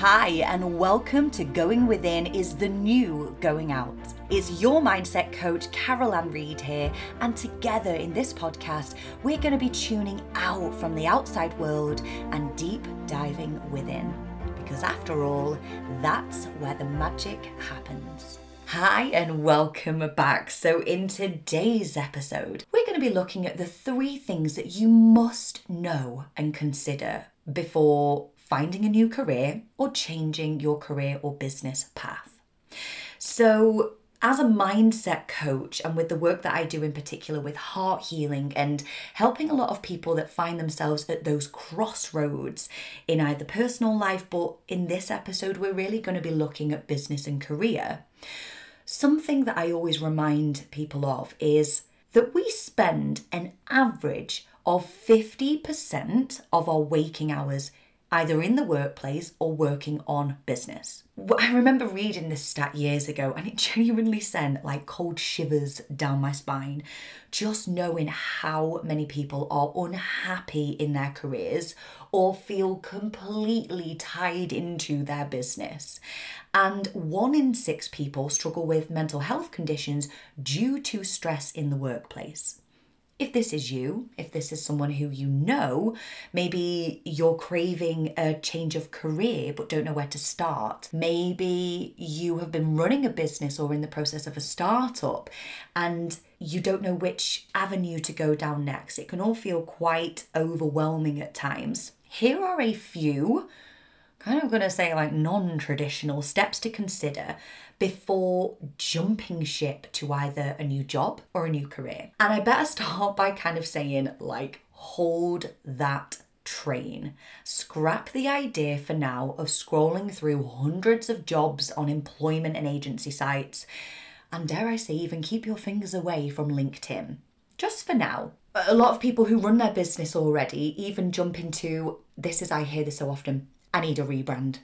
Hi, and welcome to Going Within is the new Going Out. It's your mindset coach, Carol Ann Reid here, and together in this podcast, we're going to be tuning out from the outside world and deep diving within. Because after all, that's where the magic happens. Hi, and welcome back. So, in today's episode, we're going to be looking at the three things that you must know and consider before finding a new career or changing your career or business path. So, as a mindset coach, and with the work that I do in particular with heart healing and helping a lot of people that find themselves at those crossroads in either personal life, but in this episode, we're really going to be looking at business and career. Something that I always remind people of is that we spend an average of 50% of our waking hours either in the workplace or working on business. I remember reading this stat years ago and it genuinely sent like cold shivers down my spine just knowing how many people are unhappy in their careers or feel completely tied into their business. And one in six people struggle with mental health conditions due to stress in the workplace if this is you, if this is someone who you know, maybe you're craving a change of career but don't know where to start. Maybe you have been running a business or in the process of a startup and you don't know which avenue to go down next. It can all feel quite overwhelming at times. Here are a few kind of going to say like non traditional steps to consider before jumping ship to either a new job or a new career. And I better start by kind of saying, like, hold that train. Scrap the idea for now of scrolling through hundreds of jobs on employment and agency sites. And dare I say, even keep your fingers away from LinkedIn. Just for now. A lot of people who run their business already even jump into this is I hear this so often I need a rebrand.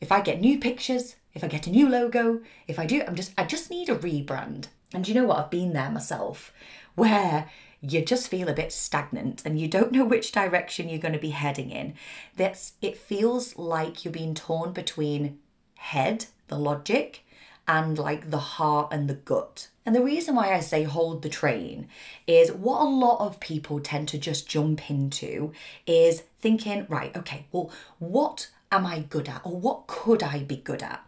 If I get new pictures, if I get a new logo, if I do, I'm just I just need a rebrand. And you know what? I've been there myself, where you just feel a bit stagnant and you don't know which direction you're going to be heading in. That's it feels like you're being torn between head, the logic, and like the heart and the gut. And the reason why I say hold the train is what a lot of people tend to just jump into is thinking, right, okay, well, what am I good at or what could I be good at?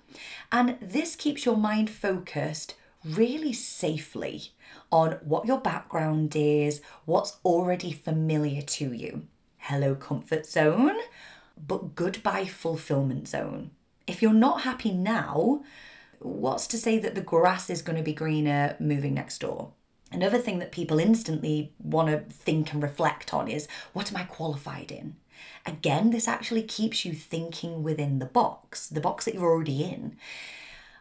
And this keeps your mind focused really safely on what your background is, what's already familiar to you. Hello, comfort zone, but goodbye, fulfillment zone. If you're not happy now, what's to say that the grass is going to be greener moving next door? Another thing that people instantly want to think and reflect on is what am I qualified in? Again, this actually keeps you thinking within the box, the box that you're already in.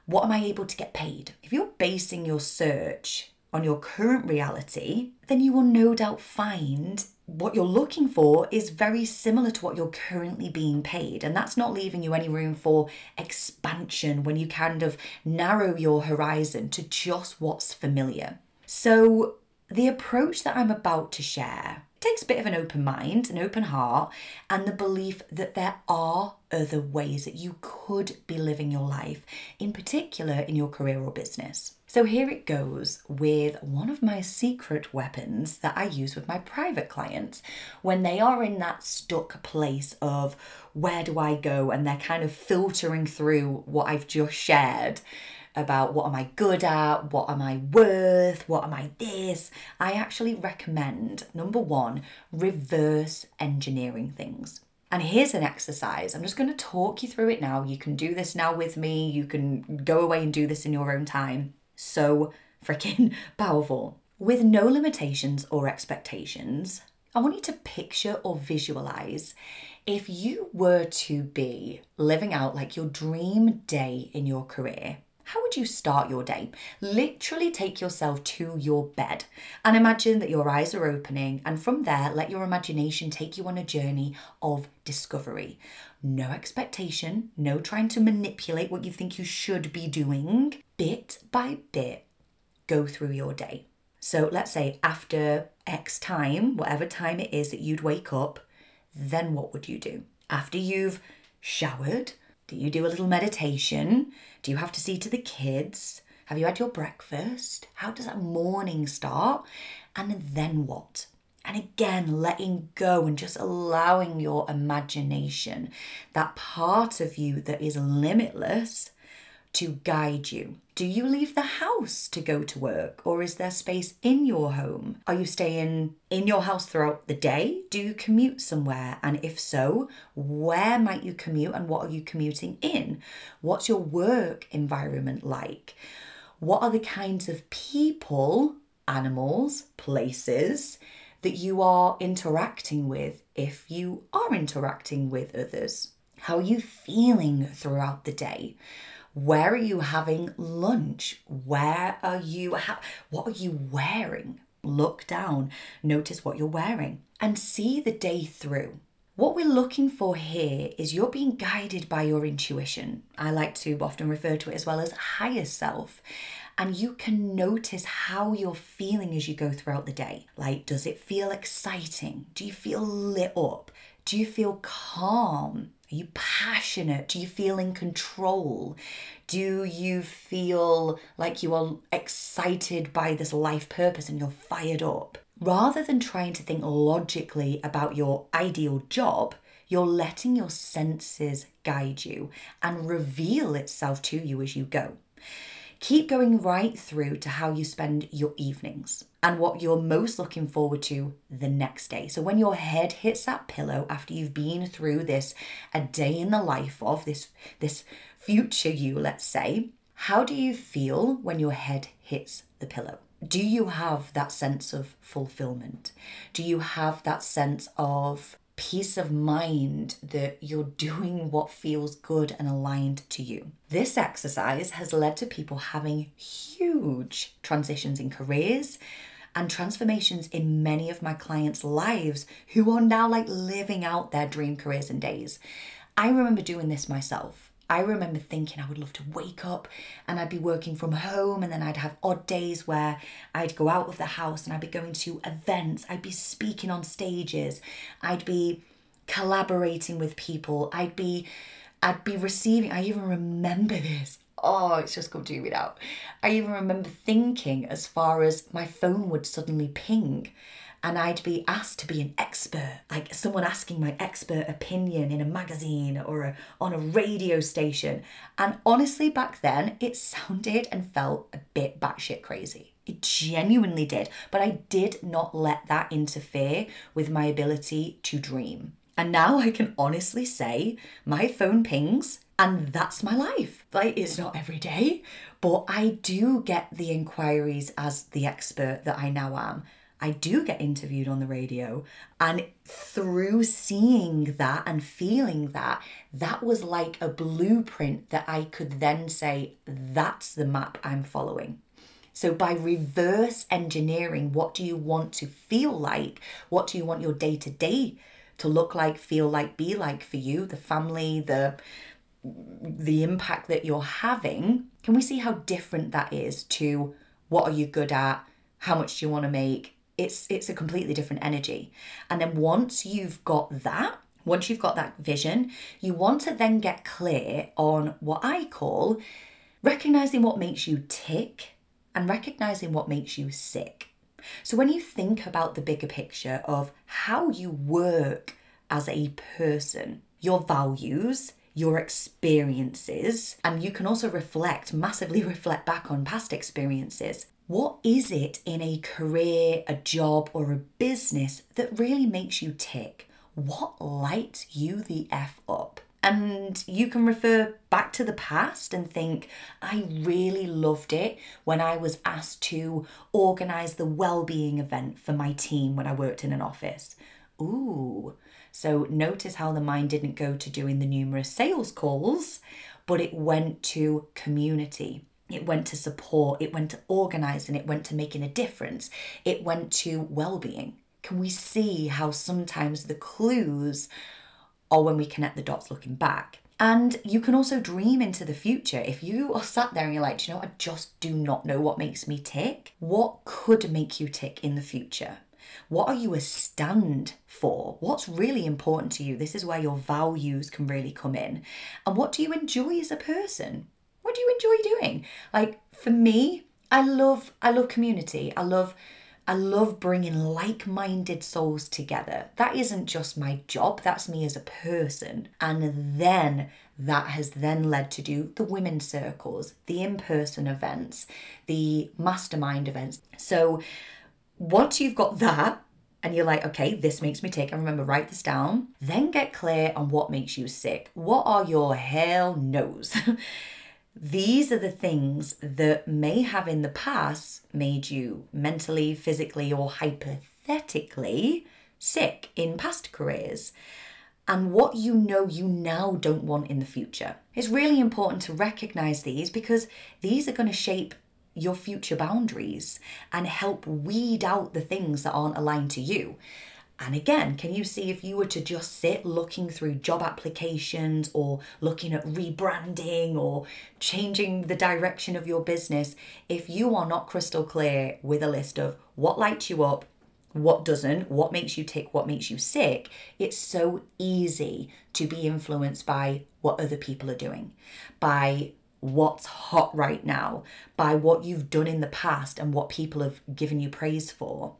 What am I able to get paid? If you're basing your search on your current reality, then you will no doubt find what you're looking for is very similar to what you're currently being paid. And that's not leaving you any room for expansion when you kind of narrow your horizon to just what's familiar. So, the approach that I'm about to share takes a bit of an open mind, an open heart, and the belief that there are other ways that you could be living your life, in particular in your career or business. So here it goes with one of my secret weapons that I use with my private clients when they are in that stuck place of where do I go and they're kind of filtering through what I've just shared about what am I good at, what am I worth, what am I this, I actually recommend number one, reverse engineering things. And here's an exercise. I'm just going to talk you through it now. You can do this now with me. You can go away and do this in your own time. So freaking powerful. With no limitations or expectations, I want you to picture or visualize if you were to be living out like your dream day in your career how would you start your day? Literally take yourself to your bed and imagine that your eyes are opening, and from there, let your imagination take you on a journey of discovery. No expectation, no trying to manipulate what you think you should be doing. Bit by bit, go through your day. So let's say after X time, whatever time it is that you'd wake up, then what would you do? After you've showered, Do you do a little meditation? Do you have to see to the kids? Have you had your breakfast? How does that morning start? And then what? And again, letting go and just allowing your imagination, that part of you that is limitless, to guide you. Do you leave the house to go to work or is there space in your home? Are you staying in your house throughout the day? Do you commute somewhere? And if so, where might you commute and what are you commuting in? What's your work environment like? What are the kinds of people, animals, places that you are interacting with if you are interacting with others? How are you feeling throughout the day? Where are you having lunch? Where are you? Ha- what are you wearing? Look down, notice what you're wearing, and see the day through. What we're looking for here is you're being guided by your intuition. I like to often refer to it as well as higher self. And you can notice how you're feeling as you go throughout the day. Like, does it feel exciting? Do you feel lit up? Do you feel calm? Are you passionate? Do you feel in control? Do you feel like you are excited by this life purpose and you're fired up? Rather than trying to think logically about your ideal job, you're letting your senses guide you and reveal itself to you as you go. Keep going right through to how you spend your evenings and what you're most looking forward to the next day. So when your head hits that pillow after you've been through this a day in the life of this this future you, let's say, how do you feel when your head hits the pillow? Do you have that sense of fulfillment? Do you have that sense of peace of mind that you're doing what feels good and aligned to you. This exercise has led to people having huge transitions in careers and transformations in many of my clients' lives who are now like living out their dream careers and days. I remember doing this myself. I remember thinking I would love to wake up and I'd be working from home, and then I'd have odd days where I'd go out of the house and I'd be going to events, I'd be speaking on stages, I'd be collaborating with people, I'd be I'd be receiving I even remember this. Oh, it's just come to me now. I even remember thinking as far as my phone would suddenly ping and I'd be asked to be an expert, like someone asking my expert opinion in a magazine or a, on a radio station. And honestly, back then, it sounded and felt a bit batshit crazy. It genuinely did, but I did not let that interfere with my ability to dream. And now I can honestly say my phone pings and that's my life. Like, it's not every day, but I do get the inquiries as the expert that I now am. I do get interviewed on the radio. And through seeing that and feeling that, that was like a blueprint that I could then say, that's the map I'm following. So, by reverse engineering, what do you want to feel like? What do you want your day to day to look like, feel like, be like for you, the family, the the impact that you're having, can we see how different that is to what are you good at? How much do you want to make? It's it's a completely different energy and then once you've got that once you've got that vision you want to then get clear on what i call recognizing what makes you tick and recognizing what makes you sick so when you think about the bigger picture of how you work as a person your values your experiences, and you can also reflect, massively reflect back on past experiences. What is it in a career, a job, or a business that really makes you tick? What lights you the F up? And you can refer back to the past and think, I really loved it when I was asked to organise the well-being event for my team when I worked in an office. Ooh. So notice how the mind didn't go to doing the numerous sales calls, but it went to community it went to support, it went to organising, it went to making a difference, it went to well being. Can we see how sometimes the clues are when we connect the dots looking back? And you can also dream into the future. If you are sat there and you're like, you know, I just do not know what makes me tick, what could make you tick in the future? What are you a stand for? What's really important to you? This is where your values can really come in. And what do you enjoy as a person? What do you enjoy doing? Like for me, I love I love community. I love I love bringing like minded souls together. That isn't just my job, that's me as a person. And then that has then led to do the women's circles, the in person events, the mastermind events. So once you've got that, and you're like, okay, this makes me tick. I remember, write this down. Then get clear on what makes you sick. What are your hell no's? These are the things that may have in the past made you mentally, physically, or hypothetically sick in past careers and what you know you now don't want in the future. It's really important to recognize these because these are going to shape your future boundaries and help weed out the things that aren't aligned to you. And again, can you see if you were to just sit looking through job applications or looking at rebranding or changing the direction of your business, if you are not crystal clear with a list of what lights you up, what doesn't, what makes you tick, what makes you sick, it's so easy to be influenced by what other people are doing, by what's hot right now, by what you've done in the past and what people have given you praise for,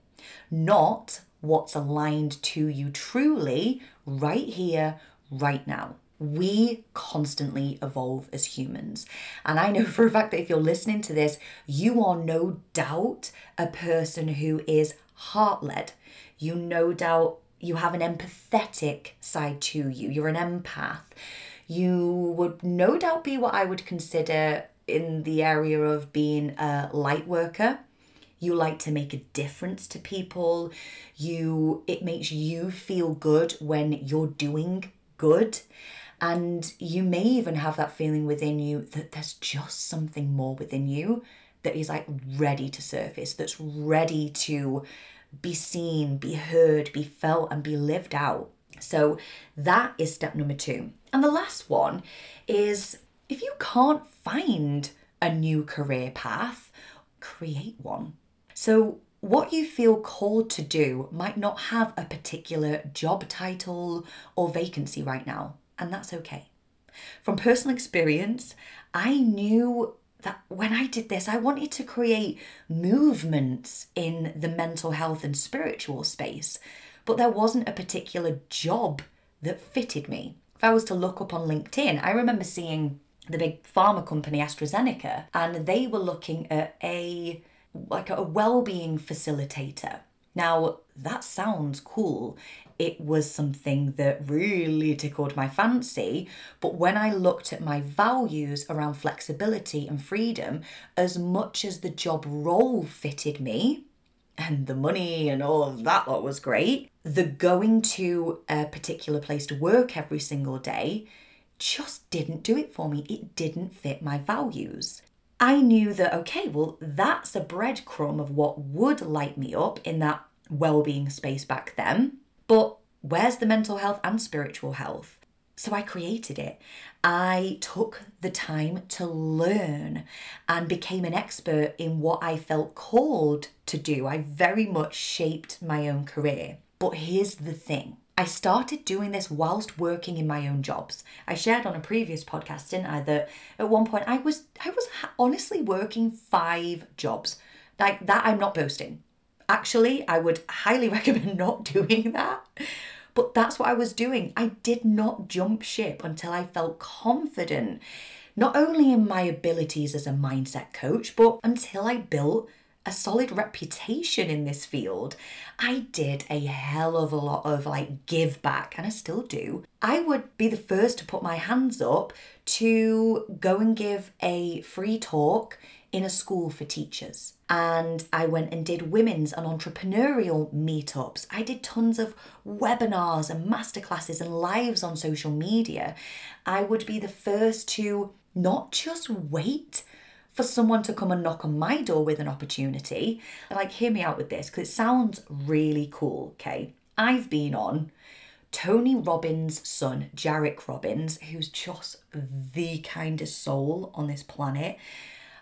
not what's aligned to you truly right here, right now. We constantly evolve as humans. And I know for a fact that if you're listening to this, you are no doubt a person who is heart led. You no doubt you have an empathetic side to you. You're an empath. You would no doubt be what I would consider in the area of being a light worker you like to make a difference to people. You it makes you feel good when you're doing good. And you may even have that feeling within you that there's just something more within you that is like ready to surface that's ready to be seen be heard be felt and be lived out. So that is step number 2 and the last one is if you can't find a new career path create one so, what you feel called to do might not have a particular job title or vacancy right now, and that's okay. From personal experience, I knew that when I did this, I wanted to create movements in the mental health and spiritual space, but there wasn't a particular job that fitted me. If I was to look up on LinkedIn, I remember seeing the big pharma company AstraZeneca, and they were looking at a like a well-being facilitator. Now, that sounds cool. It was something that really tickled my fancy, but when I looked at my values around flexibility and freedom, as much as the job role fitted me, and the money and all of that lot was great, the going to a particular place to work every single day just didn't do it for me. It didn't fit my values. I knew that, okay, well, that's a breadcrumb of what would light me up in that well-being space back then. But where's the mental health and spiritual health? So I created it. I took the time to learn and became an expert in what I felt called to do. I very much shaped my own career. But here's the thing I started doing this whilst working in my own jobs. I shared on a previous podcast, didn't I, that at one point I was I was honestly working five jobs. Like that I'm not boasting. Actually, I would highly recommend not doing that. But that's what I was doing. I did not jump ship until I felt confident not only in my abilities as a mindset coach, but until I built a solid reputation in this field, I did a hell of a lot of like give back, and I still do. I would be the first to put my hands up to go and give a free talk in a school for teachers. And I went and did women's and entrepreneurial meetups. I did tons of webinars and masterclasses and lives on social media. I would be the first to not just wait for someone to come and knock on my door with an opportunity. Like, hear me out with this because it sounds really cool, okay? I've been on Tony Robbins' son, Jairek Robbins, who's just the kindest soul on this planet.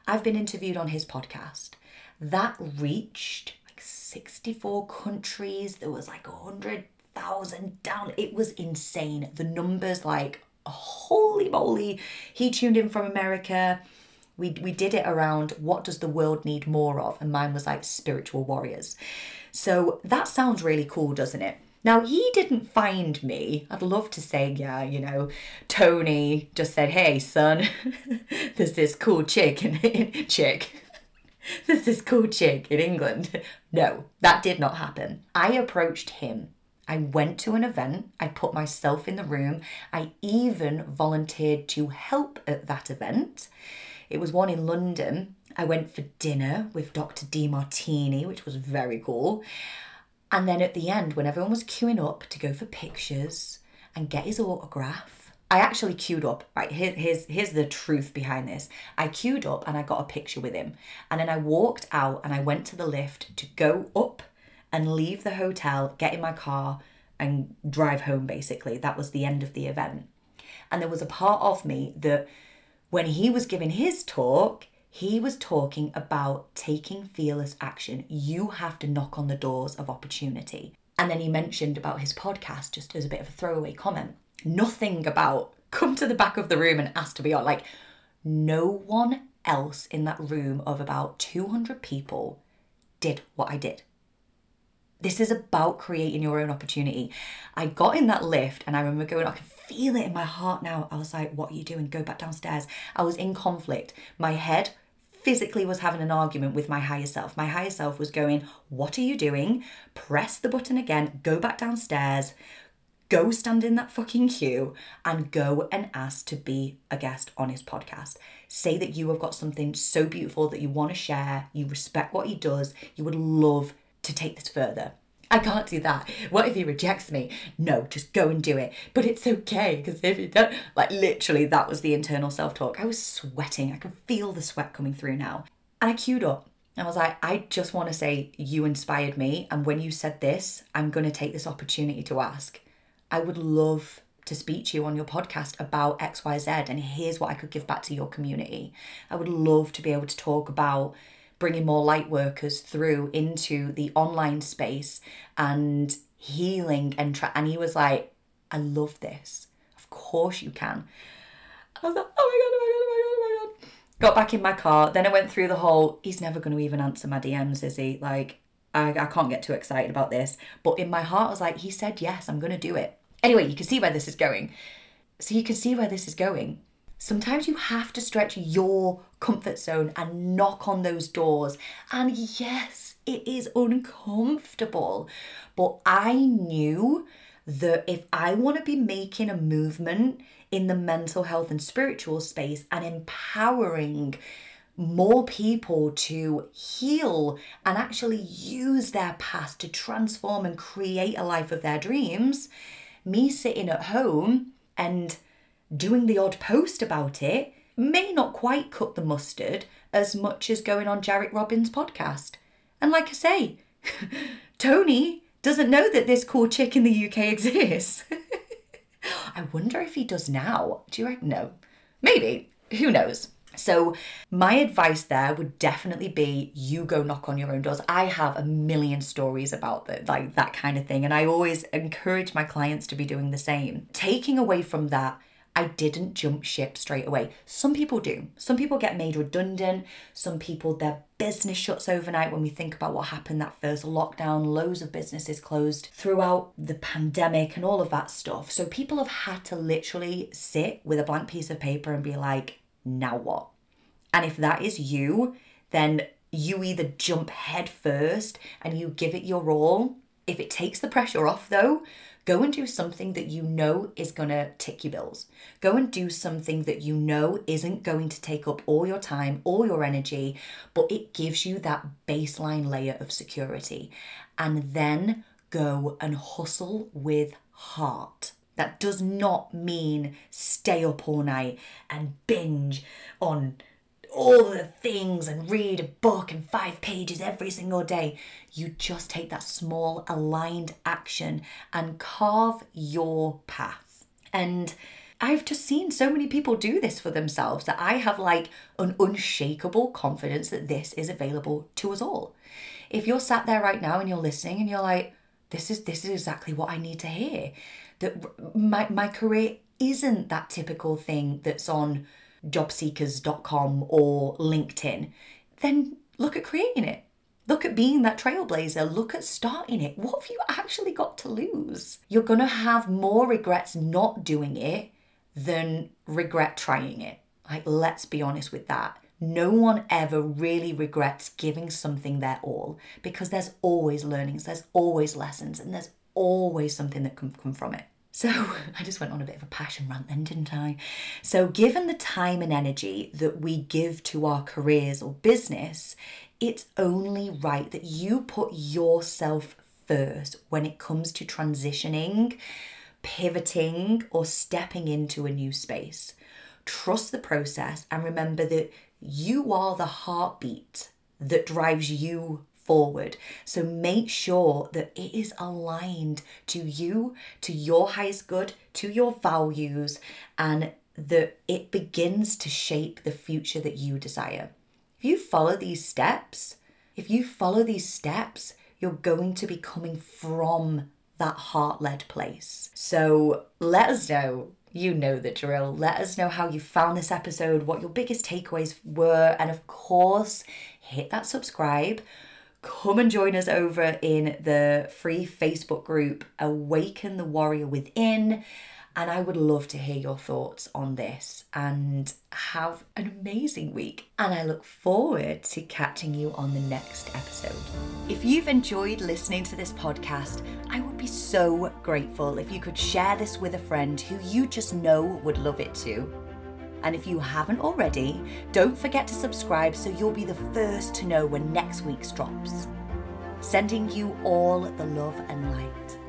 I've been interviewed on his podcast. That reached like 64 countries. There was like a hundred thousand down. It was insane. The numbers, like, holy moly. He tuned in from America. We, we did it around what does the world need more of? And mine was like spiritual warriors. So that sounds really cool, doesn't it? Now, he didn't find me. I'd love to say, yeah, you know, Tony just said, hey, son, there's this cool chick in, chick. There's this cool chick in England. No, that did not happen. I approached him. I went to an event. I put myself in the room. I even volunteered to help at that event. It was one in London. I went for dinner with Dr. Demartini, which was very cool. And then at the end, when everyone was queuing up to go for pictures and get his autograph, I actually queued up. Right, here, here's here's the truth behind this. I queued up and I got a picture with him, and then I walked out and I went to the lift to go up and leave the hotel, get in my car, and drive home. Basically, that was the end of the event. And there was a part of me that, when he was giving his talk, he was talking about taking fearless action. You have to knock on the doors of opportunity. And then he mentioned about his podcast just as a bit of a throwaway comment. Nothing about come to the back of the room and ask to be on. Like, no one else in that room of about 200 people did what I did. This is about creating your own opportunity. I got in that lift and I remember going, I can feel it in my heart now. I was like, what are you doing? Go back downstairs. I was in conflict. My head physically was having an argument with my higher self. My higher self was going, What are you doing? Press the button again, go back downstairs, go stand in that fucking queue, and go and ask to be a guest on his podcast. Say that you have got something so beautiful that you want to share, you respect what he does, you would love to take this further. I can't do that. What if he rejects me? No, just go and do it. But it's okay because if you don't, like literally, that was the internal self talk. I was sweating. I could feel the sweat coming through now. And I queued up. I was like, I just want to say you inspired me. And when you said this, I'm going to take this opportunity to ask. I would love to speak to you on your podcast about XYZ and here's what I could give back to your community. I would love to be able to talk about bringing more light workers through into the online space and healing and tra- and he was like i love this. Of course you can. I was like oh my god oh my god oh my god oh my god. Got back in my car. Then i went through the whole he's never going to even answer my dms is he? Like I, I can't get too excited about this. But in my heart i was like he said yes i'm going to do it. Anyway you can see where this is going. So you can see where this is going Sometimes you have to stretch your comfort zone and knock on those doors. And yes, it is uncomfortable. But I knew that if I want to be making a movement in the mental health and spiritual space and empowering more people to heal and actually use their past to transform and create a life of their dreams, me sitting at home and doing the odd post about it may not quite cut the mustard as much as going on Jairek Robbins' podcast. And like I say, Tony doesn't know that this cool chick in the UK exists. I wonder if he does now. Do you reckon? No. Maybe. Who knows? So, my advice there would definitely be you go knock on your own doors. I have a million stories about that, like that kind of thing, and I always encourage my clients to be doing the same. Taking away from that I didn't jump ship straight away. Some people do. Some people get made redundant. Some people, their business shuts overnight. When we think about what happened that first lockdown, loads of businesses closed throughout the pandemic and all of that stuff. So people have had to literally sit with a blank piece of paper and be like, now what? And if that is you, then you either jump head first and you give it your all. If it takes the pressure off, though, Go and do something that you know is going to tick your bills. Go and do something that you know isn't going to take up all your time, all your energy, but it gives you that baseline layer of security. And then go and hustle with heart. That does not mean stay up all night and binge on all the things and read a book and five pages every single day. You just take that small aligned action and carve your path. And I've just seen so many people do this for themselves that I have like an unshakable confidence that this is available to us all. If you're sat there right now and you're listening and you're like, this is this is exactly what I need to hear. That my my career isn't that typical thing that's on jobseekers.com or LinkedIn, then look at creating it. Look at being that trailblazer. Look at starting it. What have you actually got to lose? You're going to have more regrets not doing it than regret trying it. Like, let's be honest with that. No one ever really regrets giving something their all because there's always learnings, there's always lessons, and there's always something that can come from it. So, I just went on a bit of a passion rant then, didn't I? So, given the time and energy that we give to our careers or business, it's only right that you put yourself first when it comes to transitioning, pivoting, or stepping into a new space. Trust the process and remember that you are the heartbeat that drives you forward. So make sure that it is aligned to you, to your highest good, to your values, and that it begins to shape the future that you desire. If you follow these steps, if you follow these steps, you're going to be coming from that heart led place. So let us know. You know the drill. Let us know how you found this episode, what your biggest takeaways were, and of course, hit that subscribe. Come and join us over in the free Facebook group, Awaken the Warrior Within. And I would love to hear your thoughts on this and have an amazing week. And I look forward to catching you on the next episode. If you've enjoyed listening to this podcast, I would be so grateful if you could share this with a friend who you just know would love it too. And if you haven't already, don't forget to subscribe so you'll be the first to know when next week's drops. Sending you all the love and light.